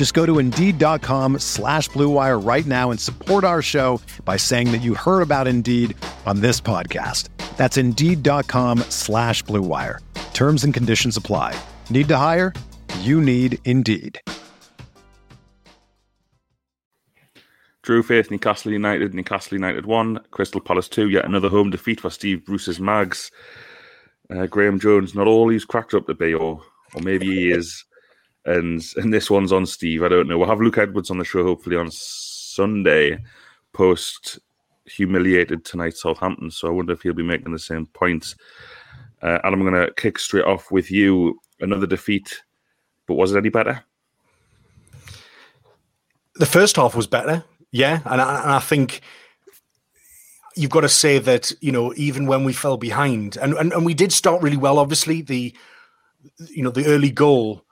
Just go to Indeed.com slash BlueWire right now and support our show by saying that you heard about Indeed on this podcast. That's Indeed.com slash BlueWire. Terms and conditions apply. Need to hire? You need Indeed. True Faith, Newcastle United, Newcastle United 1, Crystal Palace 2, yet another home defeat for Steve Bruce's Mags. Uh, Graham Jones, not all he's cracked up to be, or, or maybe he is. And and this one's on Steve. I don't know. We'll have Luke Edwards on the show hopefully on Sunday, post humiliated tonight Southampton. So I wonder if he'll be making the same points. Uh, and I'm going to kick straight off with you. Another defeat, but was it any better? The first half was better. Yeah, and I, and I think you've got to say that you know even when we fell behind, and, and and we did start really well. Obviously, the you know the early goal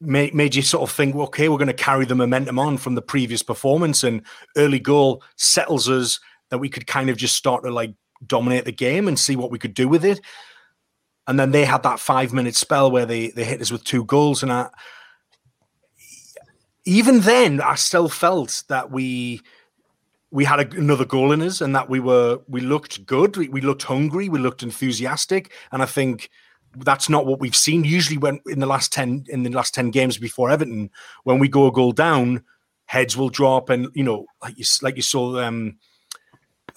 made, made you sort of think, okay, we're going to carry the momentum on from the previous performance, and early goal settles us that we could kind of just start to like dominate the game and see what we could do with it. And then they had that five minute spell where they they hit us with two goals, and I even then, I still felt that we we had a, another goal in us, and that we were we looked good, we, we, looked hungry, we looked enthusiastic, and I think that's not what we've seen. Usually, when in the last ten in the last ten games before Everton, when we go a goal down, heads will drop, and you know, like you like you saw um,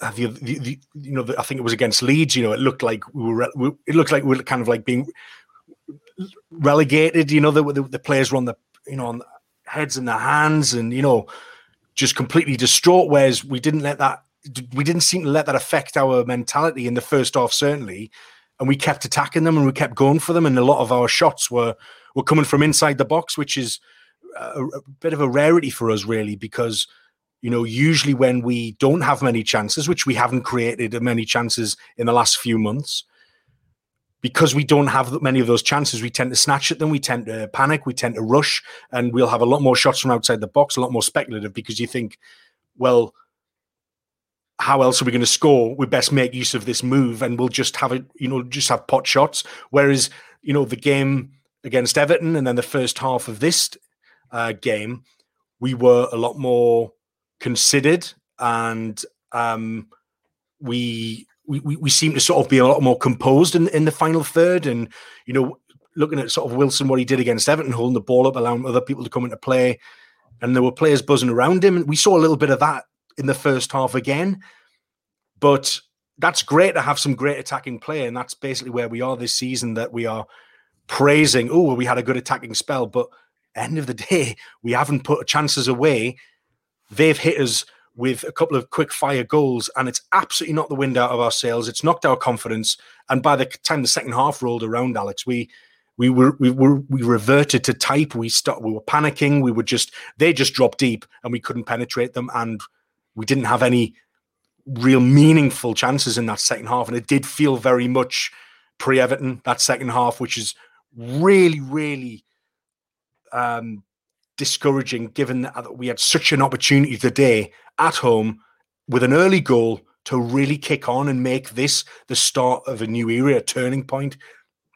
the, the, the you know the, I think it was against Leeds. You know, it looked like we were we, it looked like we were kind of like being relegated. You know, the the, the players were on the you know on heads in their hands and you know just completely distraught whereas we didn't let that we didn't seem to let that affect our mentality in the first half certainly and we kept attacking them and we kept going for them and a lot of our shots were were coming from inside the box which is a, a bit of a rarity for us really because you know usually when we don't have many chances which we haven't created many chances in the last few months because we don't have many of those chances, we tend to snatch at them. We tend to panic. We tend to rush, and we'll have a lot more shots from outside the box, a lot more speculative because you think, well, how else are we going to score? We best make use of this move, and we'll just have it, you know, just have pot shots. Whereas, you know, the game against Everton, and then the first half of this uh, game, we were a lot more considered, and um, we we, we, seem to sort of be a lot more composed in, in the final third. And, you know, looking at sort of Wilson, what he did against Everton, holding the ball up, allowing other people to come into play. And there were players buzzing around him. And we saw a little bit of that in the first half again. But that's great to have some great attacking play. And that's basically where we are this season that we are praising, oh, we had a good attacking spell. But end of the day, we haven't put chances away. They've hit us with a couple of quick fire goals, and it's absolutely not the wind out of our sails. It's knocked our confidence. And by the time the second half rolled around, Alex, we we were we were we reverted to type. We stopped. We were panicking. We were just they just dropped deep, and we couldn't penetrate them, and we didn't have any real meaningful chances in that second half. And it did feel very much pre Everton that second half, which is really really um, discouraging given that we had such an opportunity today at home with an early goal to really kick on and make this the start of a new era, a turning point.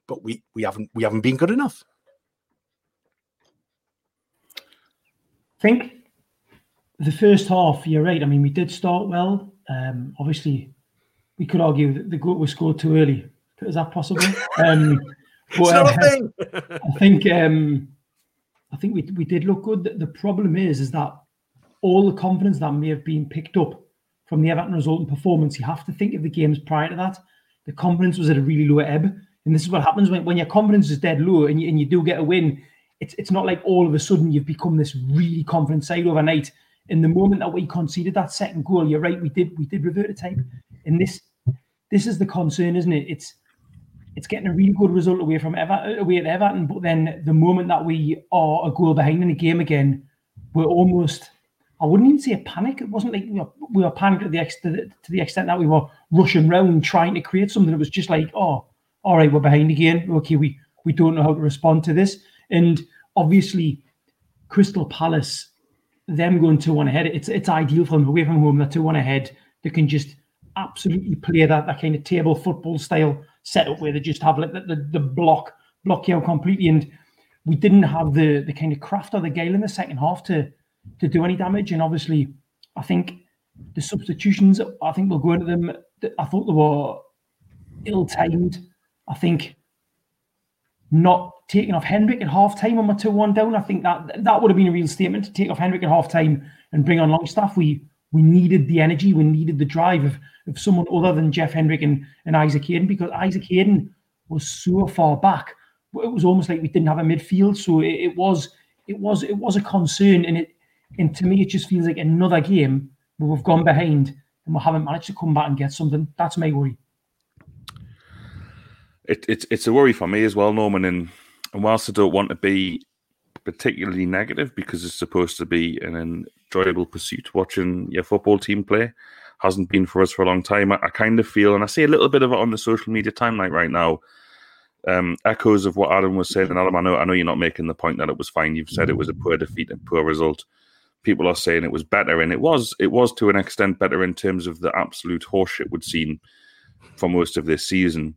But we we haven't we haven't been good enough. I think the first half, you're right. I mean, we did start well. Um, obviously, we could argue that the goal was scored too early. Is that possible? Um, but, uh, I think um, I think we we did look good. The, problem is, is that all the confidence that may have been picked up from the Everton result and performance, you have to think of the games prior to that. the confidence was at a really low ebb. And this is what happens when, when your confidence is dead low and you, and you do get a win. It's it's not like all of a sudden you've become this really confident side overnight. In the moment that we conceded that second goal, you're right, we did we did revert to type. And this this is the concern, isn't it? It's it's getting a really good result away from Ever- away at Everton, but then the moment that we are a goal behind in the game again, we're almost I wouldn't even say a panic. It wasn't like we were, we were panicked to the, ex- to the extent that we were rushing around trying to create something. It was just like, oh, all right, we're behind again. Okay, we we don't know how to respond to this. And obviously, Crystal Palace, them going two one ahead, it's it's ideal for them away from home. They're two one ahead. They can just absolutely play that that kind of table football style setup where they just have like the, the, the block block you out completely. And we didn't have the the kind of craft or the gale in the second half to to do any damage. And obviously, I think the substitutions, I think we'll go into them. I thought they were ill timed. I think not taking off Hendrick at half time on my 2 1 down. I think that that would have been a real statement to take off Hendrick at half time and bring on Longstaff. We we needed the energy, we needed the drive of, of someone other than Jeff Hendrick and, and Isaac Hayden because Isaac Hayden was so far back. It was almost like we didn't have a midfield. So it, it was it was it was a concern and it and to me it just feels like another game where we've gone behind and we haven't managed to come back and get something. That's my worry. It, it's it's a worry for me as well, Norman. And and whilst I don't want to be particularly negative because it's supposed to be an enjoyable pursuit, watching your football team play hasn't been for us for a long time. I, I kind of feel, and I see a little bit of it on the social media timeline right now. Um, echoes of what Adam was saying, and Adam, I know, I know you're not making the point that it was fine. You've said it was a poor defeat and poor result. People are saying it was better, and it was. It was to an extent better in terms of the absolute horseshit we'd seen for most of this season.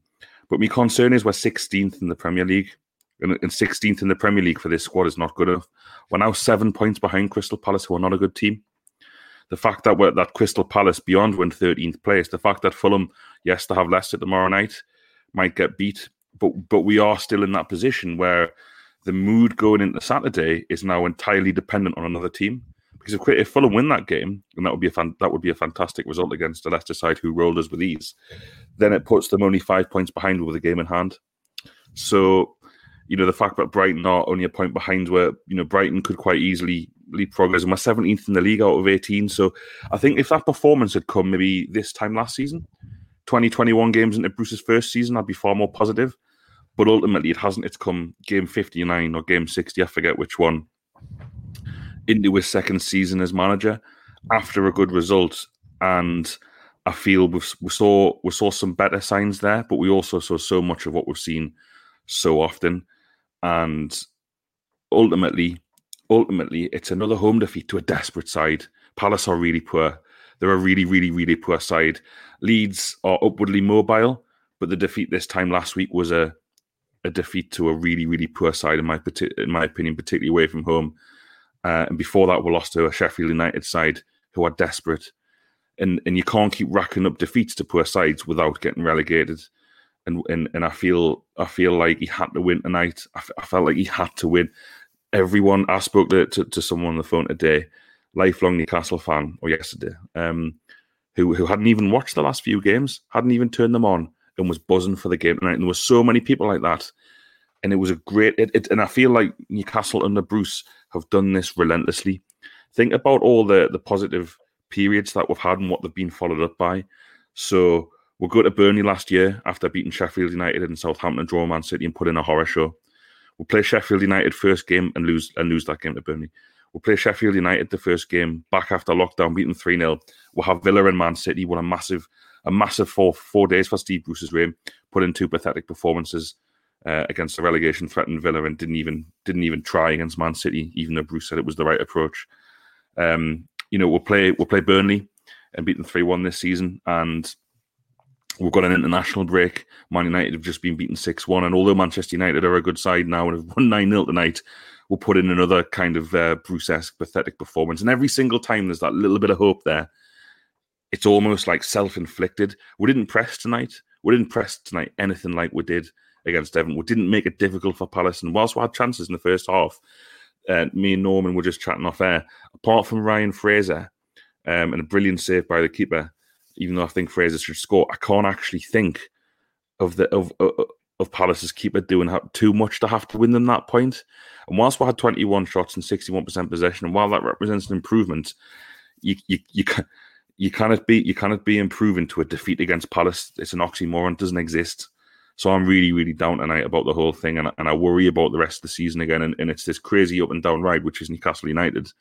But my concern is we're 16th in the Premier League. And, 16th in the Premier League for this squad is not good enough. We're now seven points behind Crystal Palace, who are not a good team. The fact that we're that Crystal Palace beyond win 13th place, the fact that Fulham, yes, to have Leicester tomorrow night, might get beat, but but we are still in that position where the mood going into Saturday is now entirely dependent on another team. Because if, if Fulham win that game, and that would be a fan, that would be a fantastic result against the Leicester side who rolled us with ease, then it puts them only five points behind with a game in hand. So, you know, the fact that Brighton are only a point behind, where you know Brighton could quite easily leapfrog and we're seventeenth in the league out of eighteen. So, I think if that performance had come maybe this time last season, 2021 games into Bruce's first season, I'd be far more positive. But ultimately, it hasn't. It's come game 59 or game 60, I forget which one, into his second season as manager after a good result. And I feel we saw we saw some better signs there, but we also saw so much of what we've seen so often, and ultimately, ultimately, it's another home defeat to a desperate side. Palace are really poor. They're a really, really, really poor side. Leeds are upwardly mobile, but the defeat this time last week was a a defeat to a really, really poor side in my in my opinion, particularly away from home. Uh, and before that, we lost to a Sheffield United side who are desperate and and you can't keep racking up defeats to poor sides without getting relegated. And and and I feel I feel like he had to win tonight. I, f- I felt like he had to win. Everyone I spoke to, to, to someone on the phone today, lifelong Newcastle fan, or yesterday, um, who who hadn't even watched the last few games, hadn't even turned them on, and was buzzing for the game tonight. And there were so many people like that, and it was a great. It, it, and I feel like Newcastle under Bruce have done this relentlessly. Think about all the the positive periods that we've had and what they've been followed up by. So we'll go to Burnley last year after beating Sheffield United and Southampton, draw Man City, and put in a horror show. We'll play Sheffield United first game and lose and lose that game to Burnley. We'll play Sheffield United the first game back after lockdown, beating 3 0. We'll have Villa and Man City. What a massive, a massive four four days for Steve Bruce's reign. Put in two pathetic performances uh, against the relegation threatened Villa and didn't even didn't even try against Man City, even though Bruce said it was the right approach. Um, you know, we'll play we'll play Burnley and beat them three one this season, and we've got an international break. Man United have just been beaten six one, and although Manchester United are a good side now and have won nine 0 tonight, we'll put in another kind of uh, Bruce-esque pathetic performance. And every single time there's that little bit of hope there. It's almost like self-inflicted. We didn't press tonight. We didn't press tonight anything like we did against Everton. We didn't make it difficult for Palace. And whilst we had chances in the first half, uh, me and Norman were just chatting off air. Apart from Ryan Fraser um, and a brilliant save by the keeper, even though I think Fraser should score, I can't actually think of the of of, of Palace's keeper doing too much to have to win them that point. And whilst we had 21 shots and 61% possession, and while that represents an improvement, you you you you cannot be you cannot be improving to a defeat against Palace. It's an oxymoron. It doesn't exist. So I'm really, really down tonight about the whole thing, and, and I worry about the rest of the season again. And, and it's this crazy up and down ride, which is Newcastle United.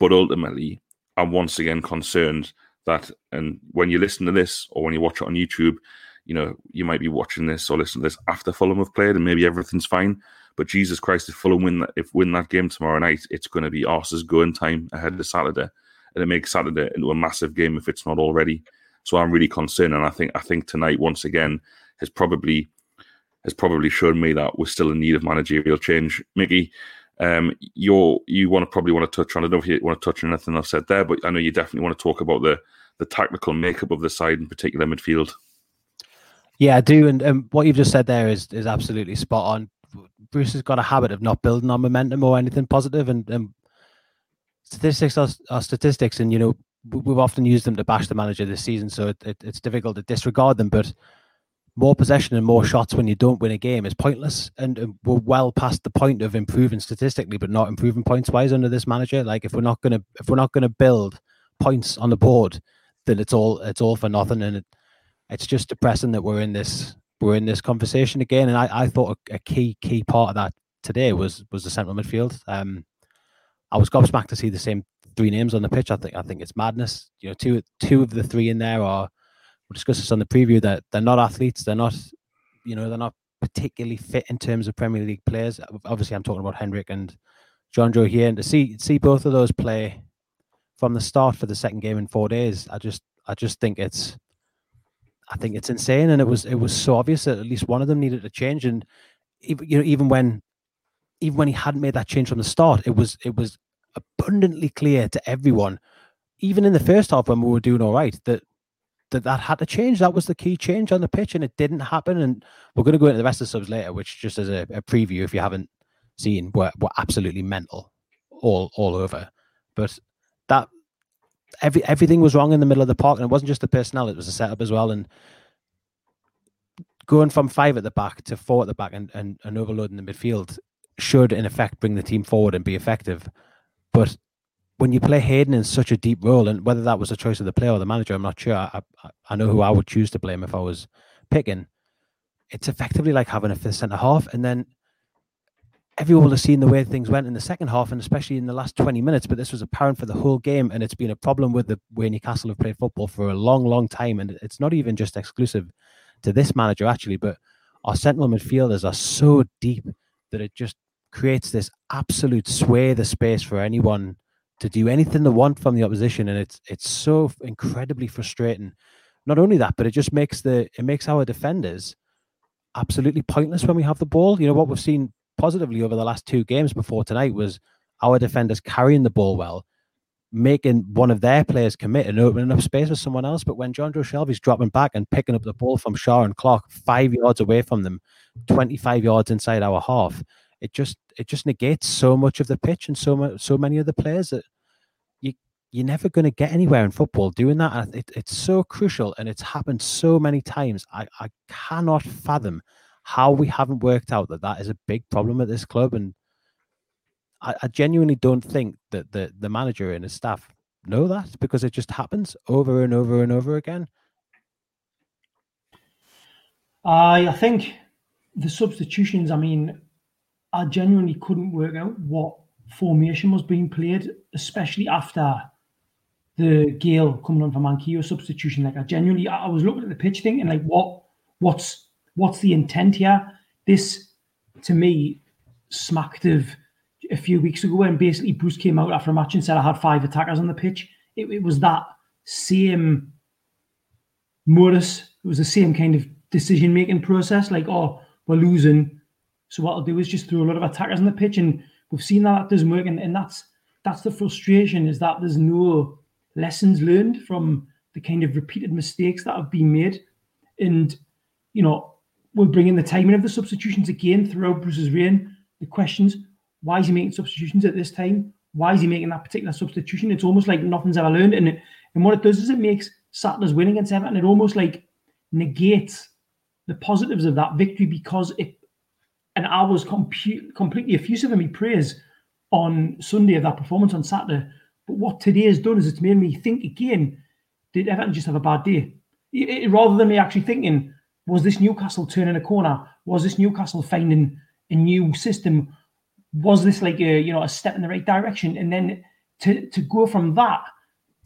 But ultimately, I'm once again concerned that, and when you listen to this or when you watch it on YouTube, you know, you might be watching this or listening to this after Fulham have played, and maybe everything's fine. But Jesus Christ, if Fulham win that, if win that game tomorrow night, it's going to be arse's going time ahead of Saturday, and it makes Saturday into a massive game if it's not already. So I'm really concerned, and I think I think tonight once again has probably has probably shown me that we're still in need of managerial change. Mickey, um, you you want to probably want to touch on. I don't know if you want to touch on anything I've said there, but I know you definitely want to talk about the the tactical makeup of the side, in particular midfield. Yeah, I do, and um, what you've just said there is is absolutely spot on. Bruce has got a habit of not building on momentum or anything positive, and, and statistics are, are, statistics, and you know we've often used them to bash the manager this season, so it, it, it's difficult to disregard them. But more possession and more shots when you don't win a game is pointless. And we're well past the point of improving statistically, but not improving points wise under this manager. Like if we're not gonna if we're not gonna build points on the board, then it's all it's all for nothing. And it, it's just depressing that we're in this we're in this conversation again. And I, I thought a, a key key part of that today was was the central midfield. Um, I was gobsmacked to see the same three names on the pitch. I think I think it's madness. You know, two two of the three in there are we'll discuss this on the preview that they're not athletes. They're not, you know, they're not particularly fit in terms of Premier League players. Obviously, I'm talking about Hendrick and Jonjo here, and to see see both of those play from the start for the second game in four days, I just I just think it's I think it's insane, and it was it was so obvious that at least one of them needed to change, and even you know even when even when he hadn't made that change from the start, it was it was abundantly clear to everyone, even in the first half when we were doing all right, that that that had to change. That was the key change on the pitch, and it didn't happen. And we're going to go into the rest of the subs later, which just as a, a preview, if you haven't seen, were, were absolutely mental all all over. But that every everything was wrong in the middle of the park, and it wasn't just the personnel; it was the setup as well. And going from five at the back to four at the back and, and, and overloading the midfield should, in effect, bring the team forward and be effective. But when you play Hayden in such a deep role, and whether that was a choice of the player or the manager, I'm not sure. I, I, I know who I would choose to blame if I was picking. It's effectively like having a fifth centre half, and then everyone will have seen the way things went in the second half, and especially in the last 20 minutes. But this was apparent for the whole game, and it's been a problem with the way Newcastle have played football for a long, long time. And it's not even just exclusive to this manager, actually, but our central midfielders are so deep that it just creates this absolute swathe of space for anyone to do anything they want from the opposition, and it's it's so incredibly frustrating. Not only that, but it just makes the it makes our defenders absolutely pointless when we have the ball. You know what we've seen positively over the last two games before tonight was our defenders carrying the ball well, making one of their players commit and opening up space for someone else. But when Jonjo Shelvey's dropping back and picking up the ball from Schär and Clark five yards away from them, 25 yards inside our half, it just it just negates so much of the pitch and so so many of the players that you you're never going to get anywhere in football doing that. It, it's so crucial and it's happened so many times. I, I cannot fathom how we haven't worked out that that is a big problem at this club, and I, I genuinely don't think that the the manager and his staff know that because it just happens over and over and over again. I I think the substitutions. I mean, I genuinely couldn't work out what formation was being played, especially after the Gayle coming on for Manquillo substitution. Like I genuinely, I was looking at the pitch thinking, like, what, what's, what's the intent here? This, to me, smacked of a few weeks ago when basically Bruce came out after a match and said I had five attackers on the pitch. It, it was that same modus. It was the same kind of decision making process. Like, oh, we're losing so what I'll do is just throw a lot of attackers on the pitch, and we've seen that, that doesn't work, and, and that's that's the frustration is that there's no lessons learned from the kind of repeated mistakes that have been made, and you know we're bringing the timing of the substitutions again throughout Bruce's reign. The questions: Why is he making substitutions at this time? Why is he making that particular substitution? It's almost like nothing's ever learned, and it, and what it does is it makes Saturday's winning against Everton. It almost like negates the positives of that victory because it, and I was compu- completely effusive in my praise on Sunday of that performance on Saturday. But what today has done is it's made me think again: Did Everton just have a bad day? It, it, rather than me actually thinking, was this Newcastle turning a corner? Was this Newcastle finding a new system? Was this like a you know a step in the right direction? And then to to go from that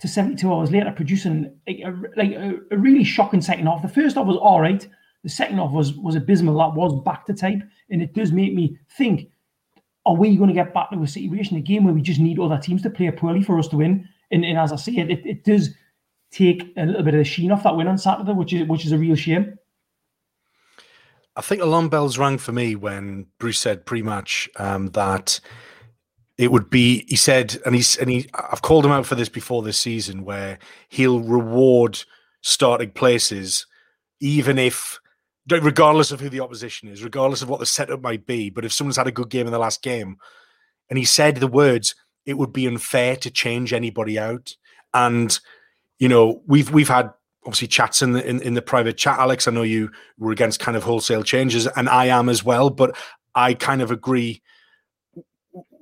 to 72 hours later producing like a, like a, a really shocking second half. The first half was all right. The second half was was abysmal. That was back to type, and it does make me think: Are we going to get back to a situation, a game where we just need other teams to play poorly for us to win? And, and as I say, it, it does take a little bit of the sheen off that win on Saturday, which is which is a real shame. I think alarm bells rang for me when Bruce said pre-match um, that it would be. He said, and he's and he. I've called him out for this before this season, where he'll reward starting places, even if, regardless of who the opposition is, regardless of what the setup might be. But if someone's had a good game in the last game, and he said the words, it would be unfair to change anybody out, and you know we've we've had obviously chats in the in, in the private chat alex i know you were against kind of wholesale changes and i am as well but i kind of agree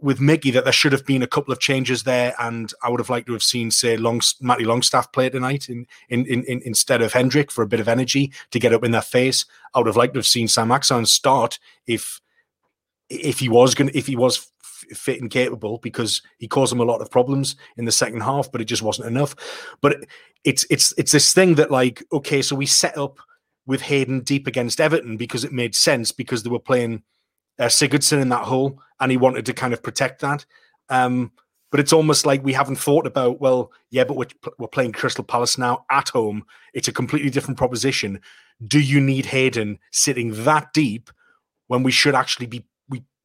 with Mickey that there should have been a couple of changes there, and I would have liked to have seen, say, Long Matty Longstaff play tonight in, in, in, in, instead of Hendrick for a bit of energy to get up in their face. I would have liked to have seen Sam Axon start if if he was going if he was fit and capable because he caused them a lot of problems in the second half, but it just wasn't enough. But it's it's it's this thing that like okay, so we set up with Hayden deep against Everton because it made sense because they were playing uh, Sigurdsson in that hole and he wanted to kind of protect that. Um, but it's almost like we haven't thought about well, yeah, but we're, we're playing Crystal Palace now at home. It's a completely different proposition. Do you need Hayden sitting that deep when we should actually be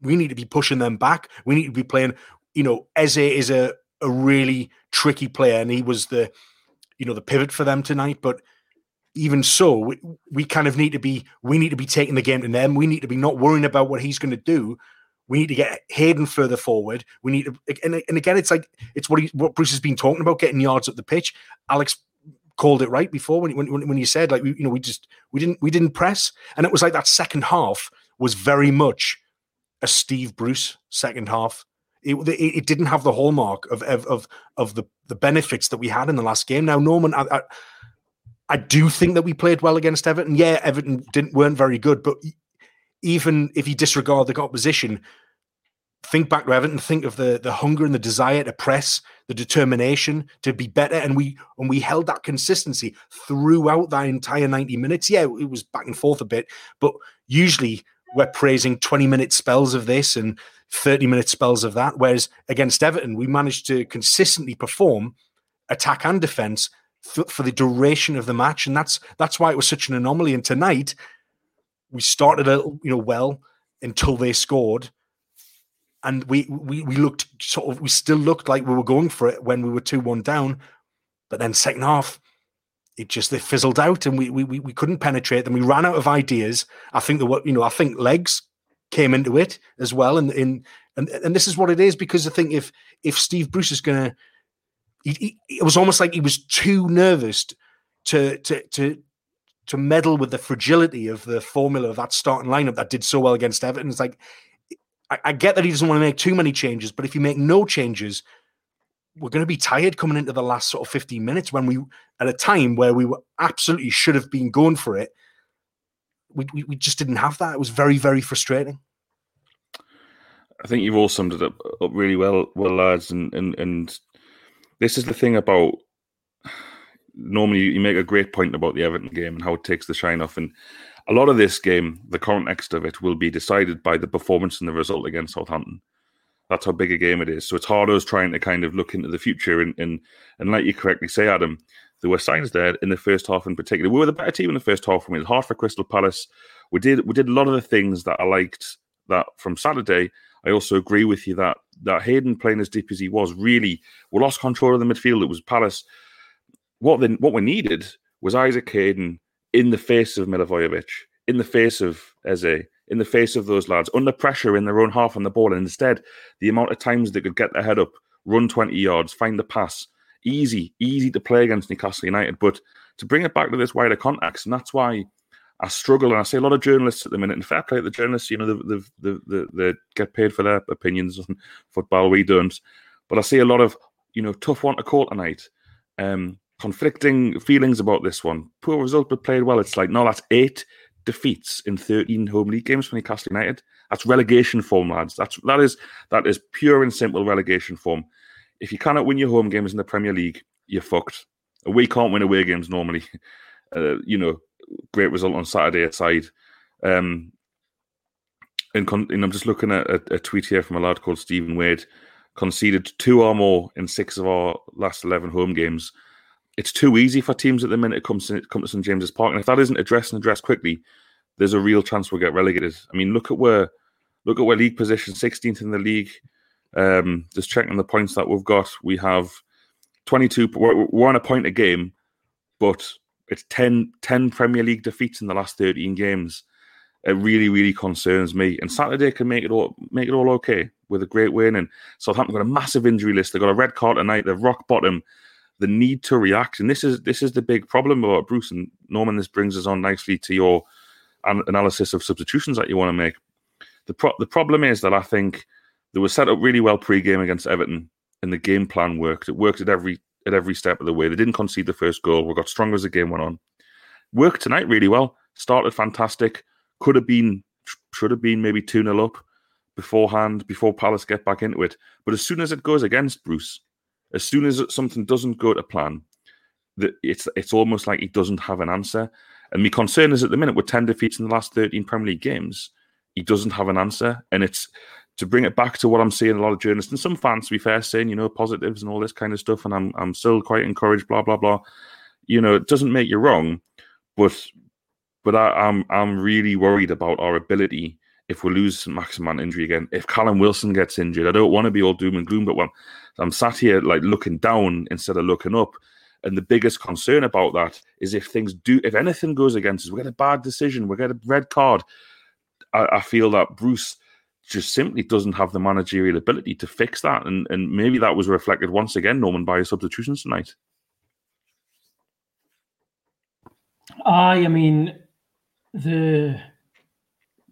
we need to be pushing them back? We need to be playing. You know, Eze is a a really tricky player, and he was the you know the pivot for them tonight. But even so, we, we kind of need to be we need to be taking the game to them. We need to be not worrying about what he's going to do. We need to get Hayden further forward. We need to, and, and again, it's like it's what he, what Bruce has been talking about, getting yards up the pitch. Alex called it right before when when when you said like we, you know we just we didn't we didn't press, and it was like that second half was very much a Steve Bruce second half. It, it, didn't have the hallmark of of of the the benefits that we had in the last game. Now Norman, I, I, I do think that we played well against Everton. Yeah, Everton didn't weren't very good, but even if you disregard the opposition, think back to Everton, think of the the hunger and the desire to press, the determination to be better, and we and we held that consistency throughout that entire ninety minutes. Yeah, it was back and forth a bit, but usually we're praising twenty minute spells of this and thirty minute spells of that. Whereas against Everton, we managed to consistently perform attack and defense for, for the duration of the match, and that's that's why it was such an anomaly. And tonight we started a you know well until they scored and we we we looked sort of we still looked like we were going for it when we were 2-1 down but then second half it just they fizzled out and we we we couldn't penetrate them we ran out of ideas i think the what you know i think legs came into it as well and in and and this is what it is because i think if if steve bruce is going to it was almost like he was too nervous to to to to meddle with the fragility of the formula of that starting lineup that did so well against Everton. It's like I, I get that he doesn't want to make too many changes, but if you make no changes, we're going to be tired coming into the last sort of 15 minutes when we at a time where we were absolutely should have been going for it. We, we, we just didn't have that. It was very, very frustrating. I think you've all summed it up, up really well, well, lads. And, and and this is the thing about normally you make a great point about the Everton game and how it takes the shine off. And a lot of this game, the context of it, will be decided by the performance and the result against Southampton. That's how big a game it is. So it's harder as trying to kind of look into the future. And, and, and like you correctly say, Adam, there were signs there in the first half in particular. We were the better team in the first half. We was hard for Crystal Palace. We did we did a lot of the things that I liked that from Saturday. I also agree with you that that Hayden playing as deep as he was really we lost control of the midfield. It was Palace what then what we needed was Isaac Hayden in the face of Milivojevic, in the face of Eze, in the face of those lads, under pressure in their own half on the ball. And instead, the amount of times they could get their head up, run 20 yards, find the pass, easy, easy to play against Newcastle United. But to bring it back to this wider context, and that's why I struggle, and I see a lot of journalists at the minute. And fair play to the journalists, you know, they, they, they, they get paid for their opinions on football. We don't, but I see a lot of you know tough one to call tonight. Um, conflicting feelings about this one. Poor result, but played well. It's like no, that's eight defeats in 13 home league games for Newcastle United. That's relegation form, lads. That's that is that is pure and simple relegation form. If you cannot win your home games in the Premier League, you're fucked. We can't win away games normally. Uh, you know, great result on Saturday aside. Um, and, con- and I'm just looking at a, a, tweet here from a lad called Stephen Wade. Conceded two or more in six of our last 11 home games it's too easy for teams at the minute it comes to, come to St James's Park. And if that isn't addressed and addressed quickly, there's a real chance we'll get relegated. I mean, look at where look at where league position, 16th in the league. Um, just checking the points that we've got. We have 22. We're, we're on a point a game, but it's 10, 10 Premier League defeats in the last 13 games. It really, really concerns me. And Saturday can make it all make it all okay with a great win. And Southampton got a massive injury list. They got a red card tonight. They're rock bottom the need to react. And this is this is the big problem about Bruce and Norman. This brings us on nicely to your an- analysis of substitutions that you want to make. The pro- the problem is that I think they were set up really well pre-game against Everton, and the game plan worked. It worked at every at every step of the way. They didn't concede the first goal. We got stronger as the game went on. Worked tonight really well. Started fantastic. Could have been should have been maybe 2 0 up beforehand, before Palace get back into it. But as soon as it goes against Bruce, as soon as something doesn't go to plan, that it's it's almost like he doesn't have an answer. And my concern is at the minute with 10 defeats in the last 13 Premier League games, he doesn't have an answer. And it's to bring it back to what I'm seeing a lot of journalists and some fans, to be fair, saying, you know, positives and all this kind of stuff. And I'm I'm still quite encouraged, blah, blah, blah. You know, it doesn't make you wrong, but but I, I'm I'm really worried about our ability if we lose Maximin injury again, if Callum Wilson gets injured, I don't want to be all doom and gloom, but when I'm sat here like looking down instead of looking up. And the biggest concern about that is if things do, if anything goes against us, we get a bad decision, we get a red card. I, I feel that Bruce just simply doesn't have the managerial ability to fix that. And, and maybe that was reflected once again, Norman, by his substitutions tonight. I, I mean, the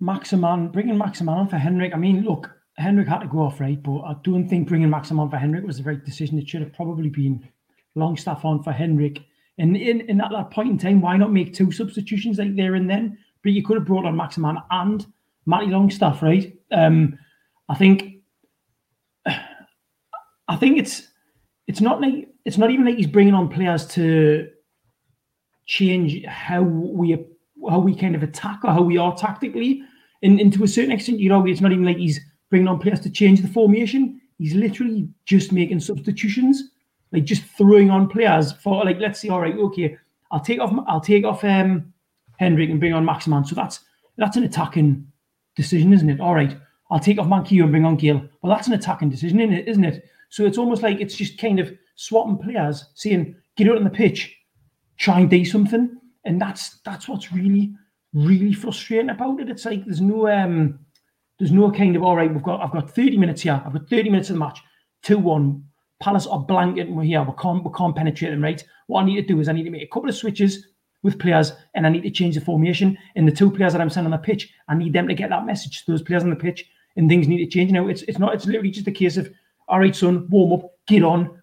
Maximin, bringing Maximin on for Hendrick. I mean, look, Hendrick had to go off, right? But I don't think bringing Maximin for Hendrick was the right decision. It should have probably been Longstaff on for Hendrick. And in, in at that point in time, why not make two substitutions like there and then? But you could have brought on Maximin and Matty Longstaff, right? Um, I think I think it's it's not like it's not even like he's bringing on players to change how we how we kind of attack or how we are tactically. And, and to a certain extent, you know, it's not even like he's bringing on players to change the formation. He's literally just making substitutions, like just throwing on players for like, let's see, all right, okay, I'll take off, I'll take off um Hendrick and bring on Maximin. So that's that's an attacking decision, isn't it? All right, I'll take off Manquillo and bring on Gayle. Well, that's an attacking decision, isn't it? Isn't it? So it's almost like it's just kind of swapping players, saying, get out on the pitch, try and do something. And that's that's what's really really frustrating about it. It's like there's no um there's no kind of all right, we've got I've got 30 minutes here, I've got 30 minutes of the match, 2-1. Palace are blanket and we're here, we can't we can't penetrate them, right? What I need to do is I need to make a couple of switches with players and I need to change the formation. And the two players that I'm sending on the pitch, I need them to get that message to those players on the pitch and things need to change. Now it's it's not it's literally just a case of all right, son, warm up, get on,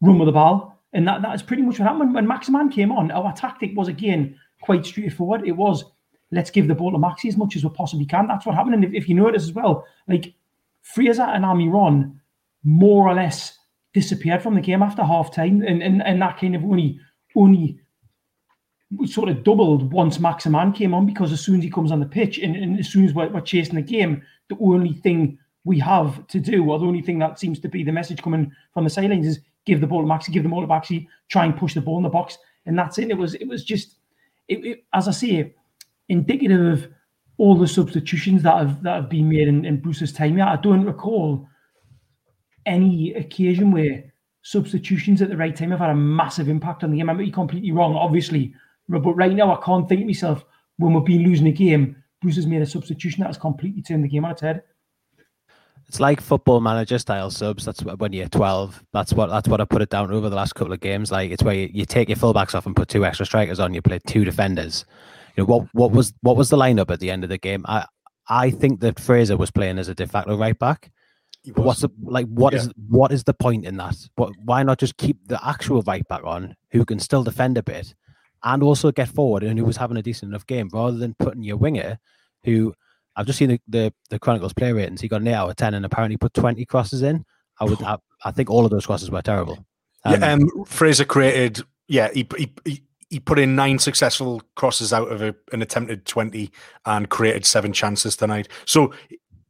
run with the ball. And that, that is pretty much what happened. When Maximin came on, our tactic was again quite straightforward. It was let's give the ball to Maxi as much as we possibly can. That's what happened. And if, if you notice as well, like Fraser and Almiron more or less disappeared from the game after half time. And, and, and that kind of only only sort of doubled once Maximin came on because as soon as he comes on the pitch and, and as soon as we're, we're, chasing the game, the only thing we have to do, or the only thing that seems to be the message coming from the sidelines is give the ball to Maxi, give the ball to Maxi, try and push the ball in the box. And that's it. It was it was just it, it, as I say, indicative of all the substitutions that have that have been made in, in Bruce's time. Yeah, I don't recall any occasion where substitutions at the right time have had a massive impact on the game. I might be completely wrong, obviously, but right now I can't think of myself when we've been losing a game. Bruce has made a substitution that has completely turned the game on its head. It's like football manager style subs. That's when you're 12. That's what that's what I put it down over the last couple of games. Like it's where you, you take your fullbacks off and put two extra strikers on. You play two defenders you know what what was what was the lineup at the end of the game? I I think that Fraser was playing as a de facto right back. What's the like? What yeah. is what is the point in that? What, why not just keep the actual right back on, who can still defend a bit, and also get forward, and who was having a decent enough game, rather than putting your winger, who I've just seen the, the, the Chronicles play ratings. He got an eight out of ten, and apparently put twenty crosses in. I would I, I think all of those crosses were terrible. Um, yeah, um, Fraser created. Yeah, he, he he put in nine successful crosses out of a, an attempted 20 and created seven chances tonight. So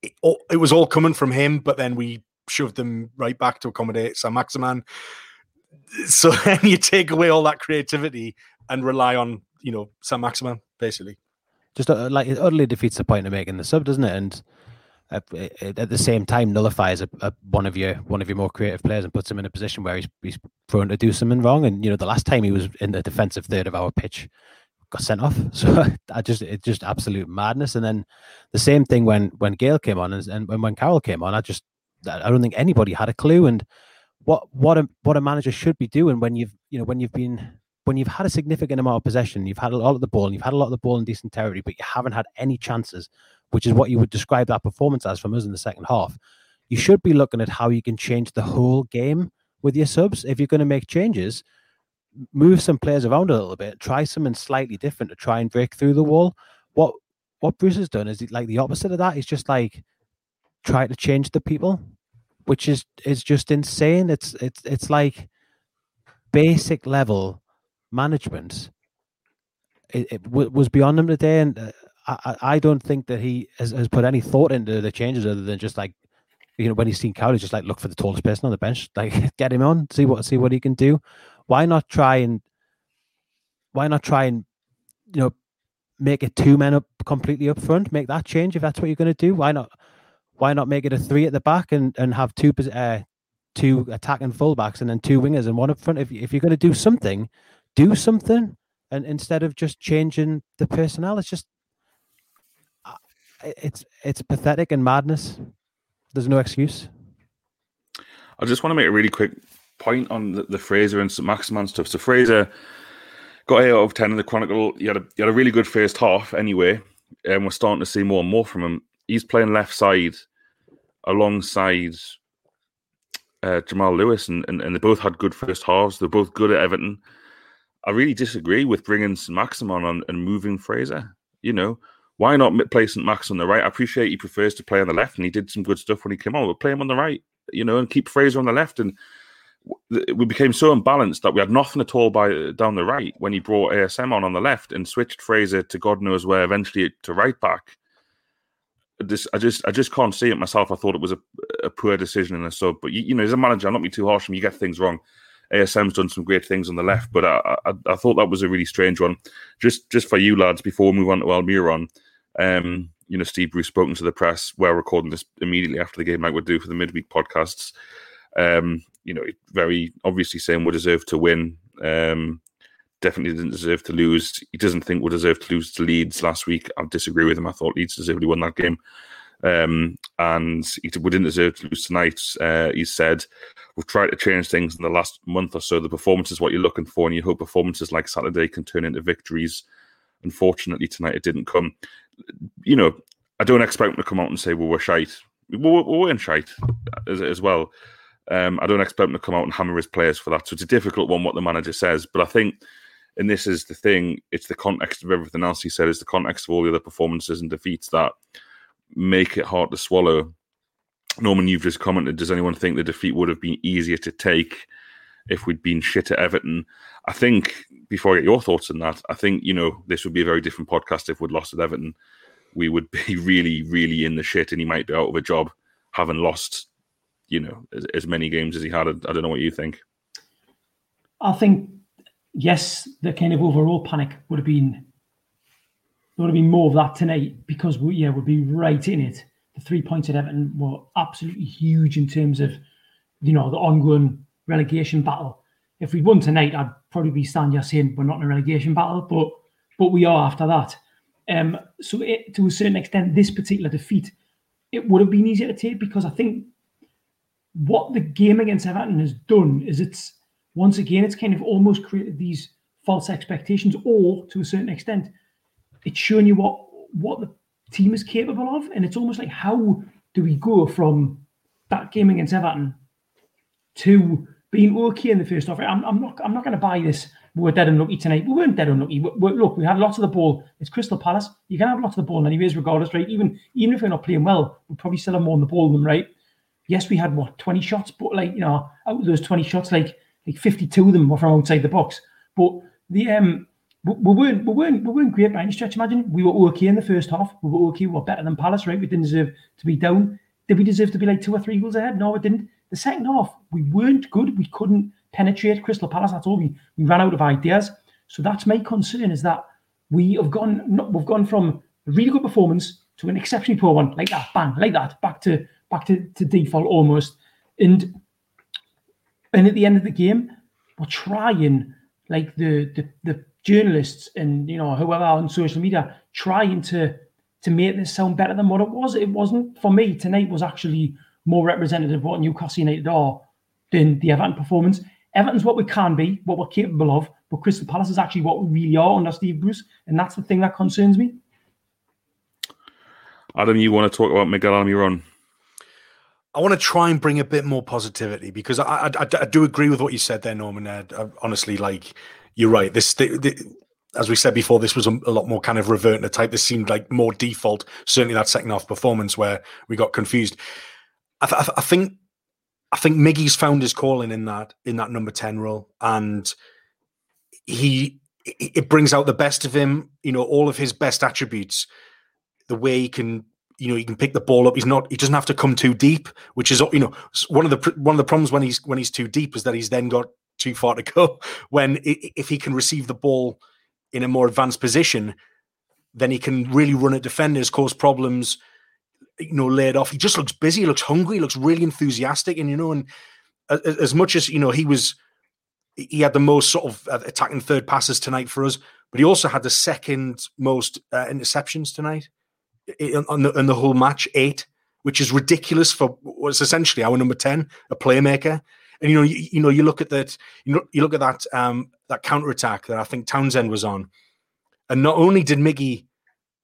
it, it, was all coming from him, but then we shoved them right back to accommodate Saint-Maximin. So then you take away all that creativity and rely on, you know, Saint-Maximin, basically. Just uh, like it utterly defeats the point of making the sub, doesn't it? And at, at the same time nullifies a, a, one of your one of your more creative players and puts him in a position where he's he's prone to do something wrong. And you know, the last time he was in the defensive third of our pitch, got sent off. So I just it's just absolute madness. And then the same thing when when Gayle came on and, and when Carroll came on, I just I don't think anybody had a clue. And what what a what a manager should be doing when you've you know when you've been when you've had a significant amount of possession, you've had a lot of the ball, and you've had a lot of the ball in decent territory, but you haven't had any chances which is what you would describe that performance as from us in the second half. You should be looking at how you can change the whole game with your subs. If you're going to make changes, move some players around a little bit, try something slightly different to try and break through the wall. What what Bruce has done is like the opposite of that. He's just like try to change the people, which is is just insane. It's it's it's like basic level management. It, it w- was beyond him today, and uh, I, I don't think that he has, has put any thought into the changes other than just like you know when he's seen Cowley just like look for the tallest person on the bench, like get him on, see what see what he can do. Why not try and why not try and you know make it two men up completely up front, make that change if that's what you're going to do. Why not? Why not make it a three at the back and and have two uh, two attacking fullbacks and then two wingers and one up front? If if you're going to do something, do something, and instead of just changing the personnel, it's just it's it's pathetic and madness. There's no excuse. I just want to make a really quick point on the, the Fraser and St. Maximin stuff. So Fraser got eight out of ten in the Chronicle. He had a he had a really good first half anyway, and we're starting to see more and more from him. He's playing left side alongside uh, Jamal Lewis, and, and, and they both had good first halves. They're both good at Everton. I really disagree with bringing St. Maximin on and moving Fraser. You know, why not play St. Max on the right? I appreciate he prefers to play on the left, and he did some good stuff when he came on, but play him on the right, you know, and keep Fraser on the left. And we became so unbalanced that we had nothing at all by down the right when he brought ASM on on the left and switched Fraser to God knows where, eventually to right back. This, I just, I just can't see it myself. I thought it was a, a poor decision in a sub, but you, you know, as a manager, I'm not be too harsh on you. Get things wrong. ASM's done some great things on the left, but I, I, I, thought that was a really strange one. Just, just for you lads, before we move on to Almiron, um, you know, Steve Bruce spoken to the press. We're recording this immediately after the game, like we do for the midweek podcasts. Um, you know, very obviously saying we deserve to win. Um, definitely didn't deserve to lose. He doesn't think we deserve to lose to Leeds last week. I disagree with him. I thought Leeds deserved to win that game. Um, and he, we didn't deserve to lose tonight. Uh, he said, We've tried to change things in the last month or so. The performance is what you're looking for, and you hope performances like Saturday can turn into victories. Unfortunately, tonight it didn't come you know, I don't expect them to come out and say, well, we're shite. We're, we're in shite as, as well. Um, I don't expect them to come out and hammer his players for that. So it's a difficult one what the manager says. But I think, and this is the thing, it's the context of everything else he said, it's the context of all the other performances and defeats that make it hard to swallow. Norman, you've just commented, does anyone think the defeat would have been easier to take if we'd been shit at Everton? I think before I get your thoughts on that, I think you know this would be a very different podcast if we'd lost at Everton. We would be really, really in the shit, and he might be out of a job, having lost, you know, as, as many games as he had. I don't know what you think. I think yes, the kind of overall panic would have been there would have been more of that tonight because we yeah would be right in it. The three points at Everton were absolutely huge in terms of you know the ongoing relegation battle. If we won tonight, I'd probably be standing here saying we're not in a relegation battle, but but we are after that. Um, so it, to a certain extent, this particular defeat, it would have been easier to take because I think what the game against Everton has done is it's once again it's kind of almost created these false expectations, or to a certain extent, it's showing you what what the team is capable of, and it's almost like how do we go from that game against Everton to being okay in the first half? I'm, I'm not I'm not going to buy this. We were dead unlucky tonight. We weren't dead unlucky. We, we, look, we had lots of the ball. It's Crystal Palace. You can have lots of the ball anyways, regardless, right? Even even if we're not playing well, we probably still have more on the ball than them, right? Yes, we had what 20 shots, but like you know, out of those 20 shots, like like 52 of them were from outside the box. But the um we, we weren't we weren't we weren't great by any stretch. Imagine we were okay in the first half. We were okay. We were better than Palace, right? We didn't deserve to be down. Did we deserve to be like two or three goals ahead? No, we didn't. The second half, we weren't good. We couldn't penetrate Crystal Palace at all. We we ran out of ideas. So that's my concern is that we have gone we've gone from a really good performance to an exceptionally poor one, like that, bang, like that, back to back to, to default almost. And and at the end of the game, we're trying like the the, the journalists and you know whoever on social media trying to to make this sound better than what it was. It wasn't for me. Tonight was actually more representative of what Newcastle United are than the Everton performance. Everton's what we can be, what we're capable of, but Crystal Palace is actually what we really are under Steve Bruce, and that's the thing that concerns me. Adam, you want to talk about Miguel Almiron? I want to try and bring a bit more positivity because I, I, I do agree with what you said there, Norman. I, honestly, like you're right. This, the, the, as we said before, this was a, a, lot more kind of reverting to type. This seemed like more default. Certainly, that second half performance where we got confused. I, th- I think, I think Miggy's found his calling in that in that number ten role, and he it brings out the best of him. You know, all of his best attributes. The way he can you know he can pick the ball up. He's not. He doesn't have to come too deep, which is you know one of the one of the problems when he's when he's too deep is that he's then got too far to go. When if he can receive the ball in a more advanced position, then he can really run at defenders, cause problems. You know, laid off. He just looks busy. He looks hungry. He looks really enthusiastic. And you know, and as much as you know, he was he had the most sort of uh, attacking third passes tonight for us, but he also had the second most uh, interceptions tonight on the, the whole match, eight, which is ridiculous for what's essentially our number 10, a playmaker. And, you know, you, you know, you look at that, you know, you look at that, um, that counter attack that I think Townsend was on. And not only did Miggy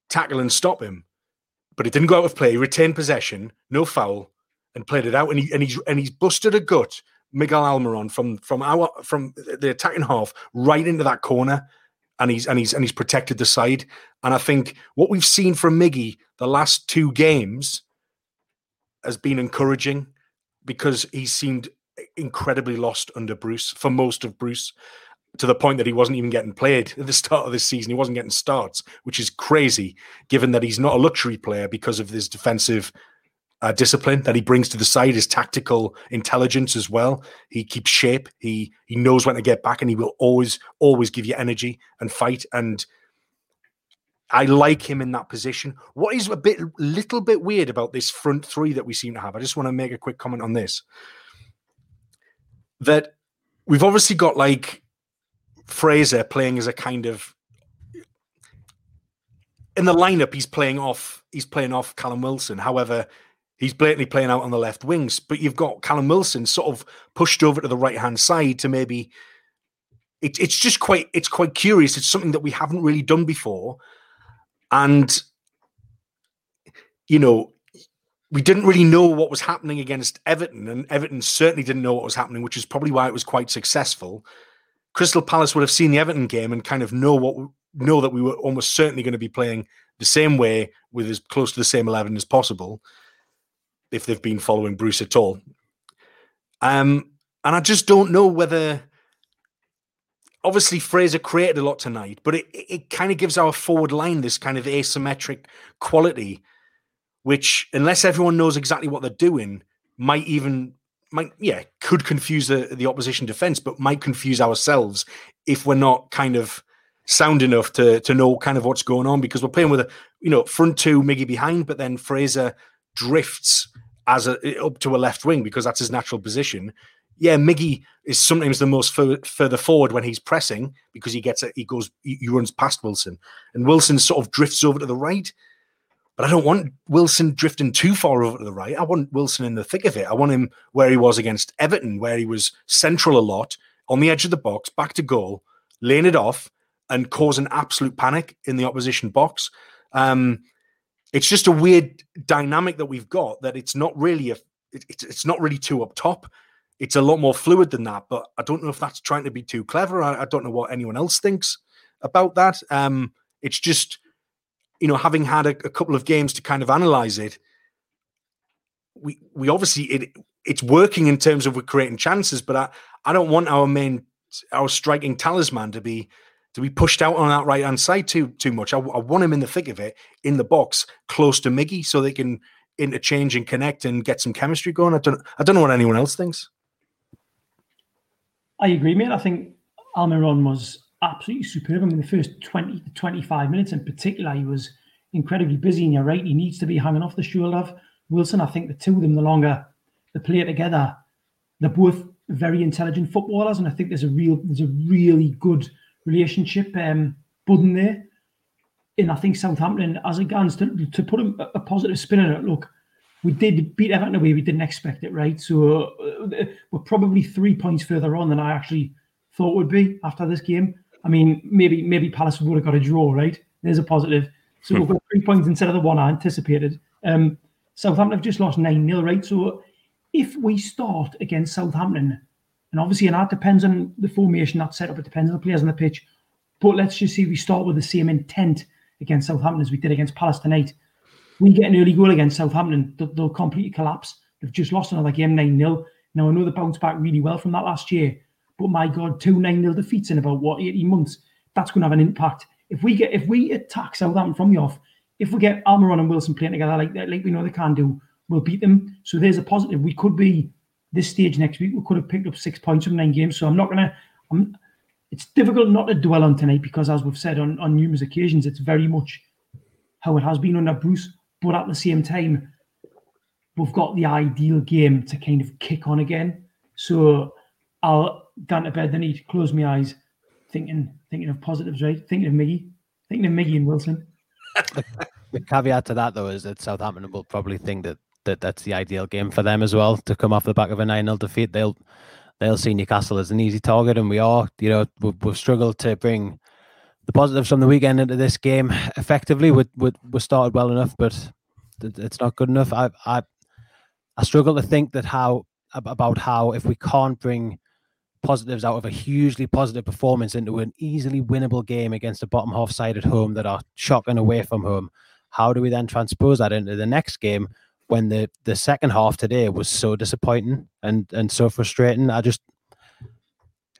tackle and stop him, but it didn't go out of play. He retained possession, no foul, and played it out. And he and he's and he's busted a gut, Miguel Almiron from from our from the attacking half right into that corner and he's and he's and he's protected the side. And I think what we've seen from Miggy the last two games has been encouraging because he seemed incredibly lost under Bruce for most of Bruce to the point that he wasn't even getting played at the start of this season. He wasn't getting starts, which is crazy given that he's not a luxury player because of his defensive uh, discipline that he brings to the side, his tactical intelligence as well. He keeps shape. He he knows when to get back, and he will always always give you energy and fight. And I like him in that position. What is a bit little bit weird about this front three that we seem to have? I just want to make a quick comment on this. That we've obviously got like Fraser playing as a kind of in the lineup. He's playing off. He's playing off Callum Wilson. However, He's blatantly playing out on the left wings, but you've got Callum Wilson sort of pushed over to the right hand side to maybe. It, it's just quite it's quite curious. It's something that we haven't really done before, and you know we didn't really know what was happening against Everton, and Everton certainly didn't know what was happening, which is probably why it was quite successful. Crystal Palace would have seen the Everton game and kind of know what know that we were almost certainly going to be playing the same way with as close to the same eleven as possible if they've been following Bruce at all. Um, and I just don't know whether. Obviously, Fraser created a lot tonight, but it, it kind of gives our forward line this kind of asymmetric quality, which, unless everyone knows exactly what they're doing, might even might yeah could confuse the the opposition defense, but might confuse ourselves if we're not kind of sound enough to to know kind of what's going on because we're playing with a you know front two Miggy behind, but then Fraser drifts as a up to a left wing because that's his natural position. Yeah, Miggy is sometimes the most further forward when he's pressing because he gets it, he goes, he, he runs past Wilson, and Wilson sort of drifts over to the right. But I don't want Wilson drifting too far over to the right. I want Wilson in the thick of it. I want him where he was against Everton, where he was central a lot, on the edge of the box, back to goal, laying it off, and causing absolute panic in the opposition box. Um, it's just a weird dynamic that we've got that it's not really a it's it's not really too up top. It's a lot more fluid than that, but I don't know if that's trying to be too clever. I, I don't know what anyone else thinks about that. Um, it's just you know having had a, a couple of games to kind of analyze it, we we obviously it it's working in terms of we're creating chances, but I I don't want our main our striking talisman to be to be pushed out on that right hand side too too much. I, I, want him in the thick of it, in the box, close to Miggy, so they can interchange and connect and get some chemistry going. I don't I don't know what anyone else thinks. I agree, mate. I think Almiron was absolutely superb. I mean, the first 20 to 25 minutes in particular, he was incredibly busy. And you're right, he needs to be hanging off the shoulder of Wilson. I think the two of them, the longer they play together, they're both very intelligent footballers, and I think there's a real there's a really good relationship um, budding there. And I think Southampton, as a Gans, to, to put a, a, positive spin on it, look, we did beat Everton away. We didn't expect it, right? So uh, we're probably three points further on than I actually thought would be after this game. I mean, maybe maybe Palace would have got a draw, right? There's a positive. So we've got three points instead of the one I anticipated. Um, Southampton have just lost 9 0, right? So if we start against Southampton, and obviously, and that depends on the formation that's set up, it depends on the players on the pitch. But let's just say we start with the same intent against Southampton as we did against Palace tonight. We get an early goal against Southampton, they'll, they'll completely collapse. They've just lost another game 9 0. Now, I know they bounced back really well from that last year, but my God, two 9 0 defeats in about what, 18 months? That's going to have an impact. If we get if we attack Southampton from the off, if we get Almiron and Wilson playing together like that, like we know they can do, we'll beat them. So there's a positive. We could be this stage next week. We could have picked up six points from nine games. So I'm not gonna. It's difficult not to dwell on tonight because, as we've said on, on numerous occasions, it's very much how it has been under Bruce. But at the same time, we've got the ideal game to kind of kick on again. So I'll down to bed, then eat, close my eyes, thinking thinking of positives, right? Thinking of Miggy, thinking of Miggy and Wilson. the caveat to that though is that Southampton will probably think that, that that's the ideal game for them as well to come off the back of a 9-0 defeat. They'll they'll see Newcastle as an easy target, and we are. You know, we've, we've struggled to bring the positives from the weekend into this game effectively. We we, we started well enough, but it's not good enough. I I I struggle to think that how about how if we can't bring positives out of a hugely positive performance into an easily winnable game against a bottom half side at home that are shocking away from home. How do we then transpose that into the next game when the the second half today was so disappointing and and so frustrating? I just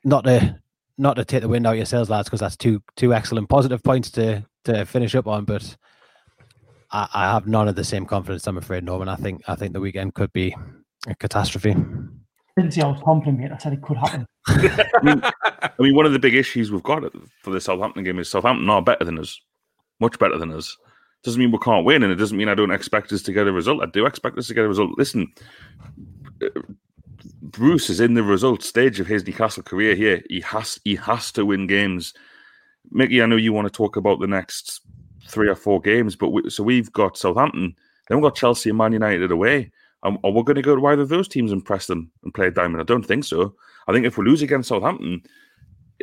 not to not to take the wind out yourselves, lads, because that's two two excellent positive points to to finish up on, but I, I have none of the same confidence. I'm afraid, Norman. I think I think the weekend could be a catastrophe didn't say I was complimenting. I said it could happen. I, mean, I mean, one of the big issues we've got for the Southampton game is Southampton are better than us, much better than us. Doesn't mean we can't win, and it doesn't mean I don't expect us to get a result. I do expect us to get a result. Listen, uh, Bruce is in the result stage of his Newcastle career here. He has he has to win games. Mickey, I know you want to talk about the next three or four games, but we, so we've got Southampton, then we've got Chelsea and Man United away. Um, are we going to go to either of those teams and press them and play a diamond? I don't think so. I think if we lose against Southampton,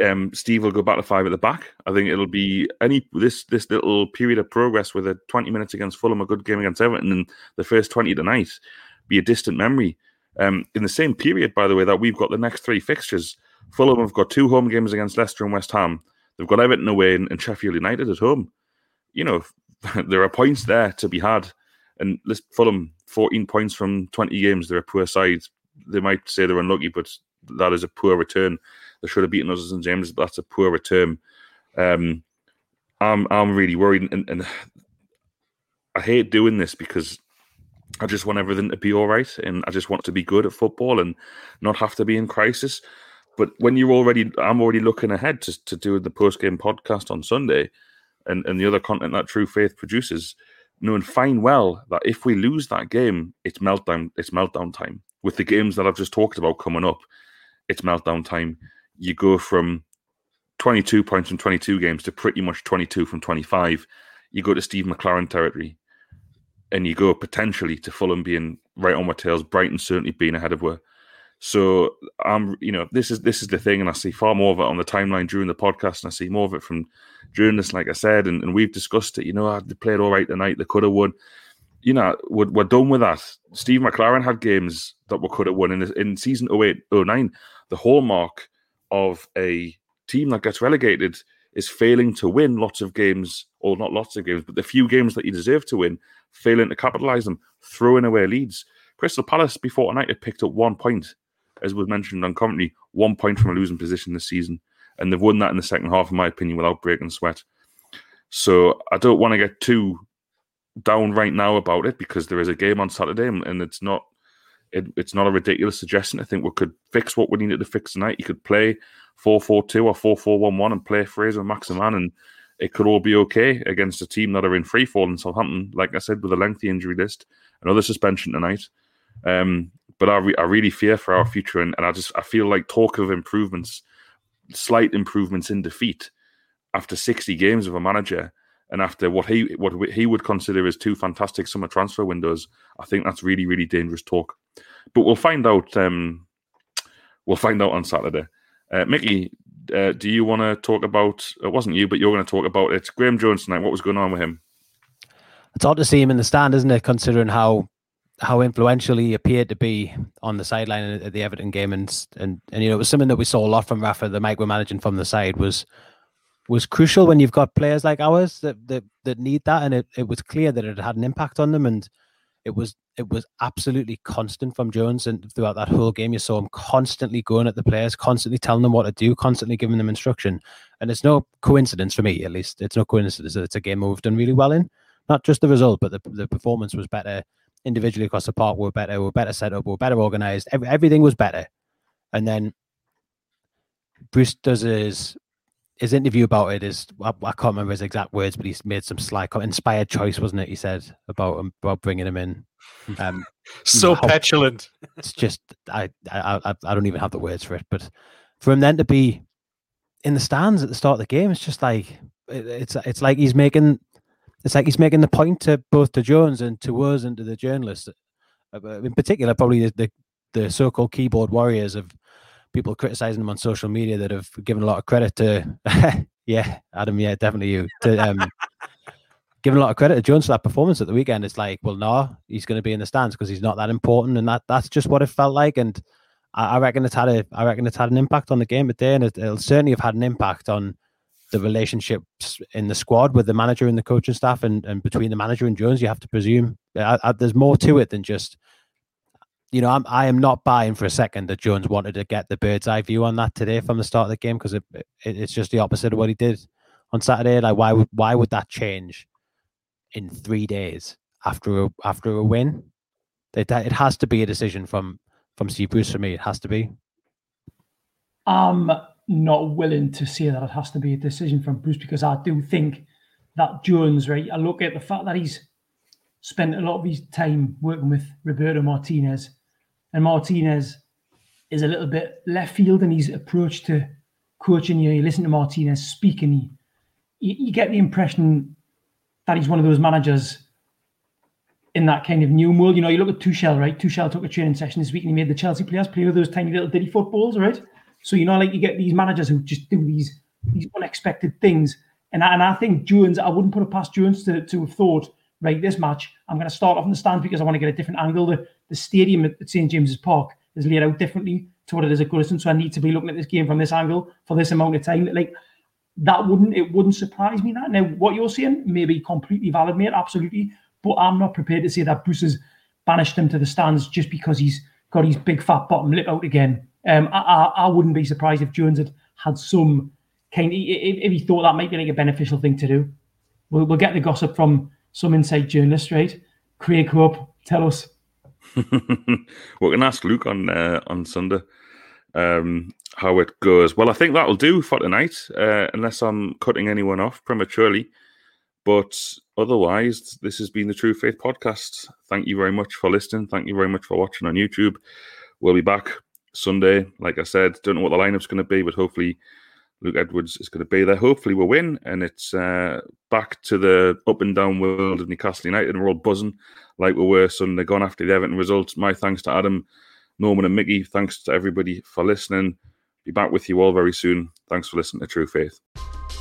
um, Steve will go back to five at the back. I think it'll be any this this little period of progress with a 20 minutes against Fulham, a good game against Everton, and the first 20 tonight be a distant memory. Um, in the same period, by the way, that we've got the next three fixtures. Fulham have got two home games against Leicester and West Ham. They've got Everton away and, and Sheffield United at home. You know, there are points there to be had. And Fulham 14 points from 20 games. They're a poor side. They might say they're unlucky, but that is a poor return. They should have beaten us in James, but that's a poor return. Um, I'm I'm really worried, and, and I hate doing this because I just want everything to be all right, and I just want to be good at football and not have to be in crisis. But when you're already, I'm already looking ahead to to do the post game podcast on Sunday, and and the other content that True Faith produces knowing fine well that if we lose that game, it's meltdown. It's meltdown time. With the games that I've just talked about coming up, it's meltdown time. You go from 22 points from 22 games to pretty much 22 from 25. You go to Steve McClaren territory, and you go potentially to Fulham being right on my tails. Brighton certainly being ahead of where. So I'm, you know, this is this is the thing, and I see far more of it on the timeline during the podcast, and I see more of it from journalists, like I said, and, and we've discussed it. You know, they played all right tonight; they could have won. You know, we're, we're done with that. Steve McClaren had games that we could have won in in season 08, 09. The hallmark of a team that gets relegated is failing to win lots of games, or not lots of games, but the few games that you deserve to win, failing to capitalise them, throwing away leads. Crystal Palace before tonight had picked up one point as was mentioned on commentary, one point from a losing position this season. And they've won that in the second half, in my opinion, without breaking sweat. So I don't want to get too down right now about it because there is a game on Saturday and it's not it, it's not a ridiculous suggestion. I think we could fix what we needed to fix tonight. You could play 4 4 2 or 4 4 1 1 and play Fraser Maximin, and it could all be okay against a team that are in free fall in Southampton, like I said, with a lengthy injury list, another suspension tonight. Um, but I, re- I really fear for our future, and, and I just I feel like talk of improvements, slight improvements in defeat after 60 games of a manager and after what he what he would consider as two fantastic summer transfer windows, I think that's really really dangerous talk. But we'll find out. Um, we'll find out on Saturday. Uh, Mickey, uh, do you want to talk about? It wasn't you, but you're going to talk about it. Graeme Jones tonight. What was going on with him? It's odd to see him in the stand, isn't it? Considering how how influential he appeared to be on the sideline at the Everton game, and and and you know it was something that we saw a lot from Rafa, the micromanaging from the side was was crucial when you've got players like ours that that, that need that, and it, it was clear that it had an impact on them, and it was it was absolutely constant from Jones, and throughout that whole game, you saw him constantly going at the players, constantly telling them what to do, constantly giving them instruction, and it's no coincidence for me, at least, it's no coincidence that it's a game we've done really well in. Not just the result, but the the performance was better individually across the park were better, were better set up, were better organized. Every, everything was better. And then Bruce does his his interview about it is I, I, can't remember his exact words, but he's made some slight inspired choice, wasn't it? He said about him, about bringing him in. Um, so you know, petulant. It's just I, I I I don't even have the words for it. But for him then to be in the stands at the start of the game, it's just like it, it's it's like he's making it's like he's making the point to both to Jones and to us and to the journalists, uh, in particular, probably the, the, so-called keyboard warriors of people criticizing him on social media that have given a lot of credit to, yeah, Adam, yeah, definitely you, to um, giving a lot of credit to Jones for that performance at the weekend. It's like, well, no, he's going to be in the stands because he's not that important, and that that's just what it felt like. And I, I, reckon it's had a, I reckon it's had an impact on the game today, and it, it'll certainly have had an impact on the relationships in the squad with the manager and the coaching staff, and, and between the manager and Jones, you have to presume I, I, there's more to it than just, you know, I'm I am not buying for a second that Jones wanted to get the bird's eye view on that today from the start of the game because it, it, it's just the opposite of what he did on Saturday. Like why would why would that change in three days after a, after a win? It it has to be a decision from from Steve Bruce for me. It has to be. Um not willing to say that it has to be a decision from Bruce because I do think that Jones, right? I look at the fact that he's spent a lot of his time working with Roberto Martinez, and Martinez is a little bit left field in his approach to coaching. You, know, you listen to Martinez speak, and you, you get the impression that he's one of those managers in that kind of new world. You know, you look at Tuchel, right? Tuchel took a training session this week and he made the Chelsea players play with those tiny little ditty footballs, right? So you know, like you get these managers who just do these these unexpected things. And I, and I think Jones, I wouldn't put it past Jones to, to have thought, right, this match, I'm going to start off in the stands because I want to get a different angle. The, the stadium at, St James's Park is laid out differently to what it is at Goodison. So I need to be looking at this game from this angle for this amount of time. Like that wouldn't it wouldn't surprise me that. Now what you're saying may be completely valid, mate, absolutely. But I'm not prepared to say that Bruce has banished him to the stands just because he's got his big fat bottom lip out again um, I, I, I, wouldn't be surprised if Jones had had some kind. If, if, he thought that might be like a beneficial thing to do. We'll, we'll get the gossip from some inside journalist, right? Craig Hope, tell us. We're to ask Luke on uh, on Sunday um, how it goes. Well, I think that'll do for tonight, uh, unless I'm cutting anyone off prematurely. But otherwise, this has been the True Faith podcast. Thank you very much for listening. Thank you very much for watching on YouTube. We'll be back Sunday. Like I said, don't know what the lineup's going to be, but hopefully Luke Edwards is going to be there. Hopefully we'll win, and it's uh, back to the up and down world of Newcastle United, and we're all buzzing like we were Sunday, gone after the Everton results. My thanks to Adam, Norman and Mickey, thanks to everybody for listening. Be back with you all very soon. Thanks for listening to True Faith.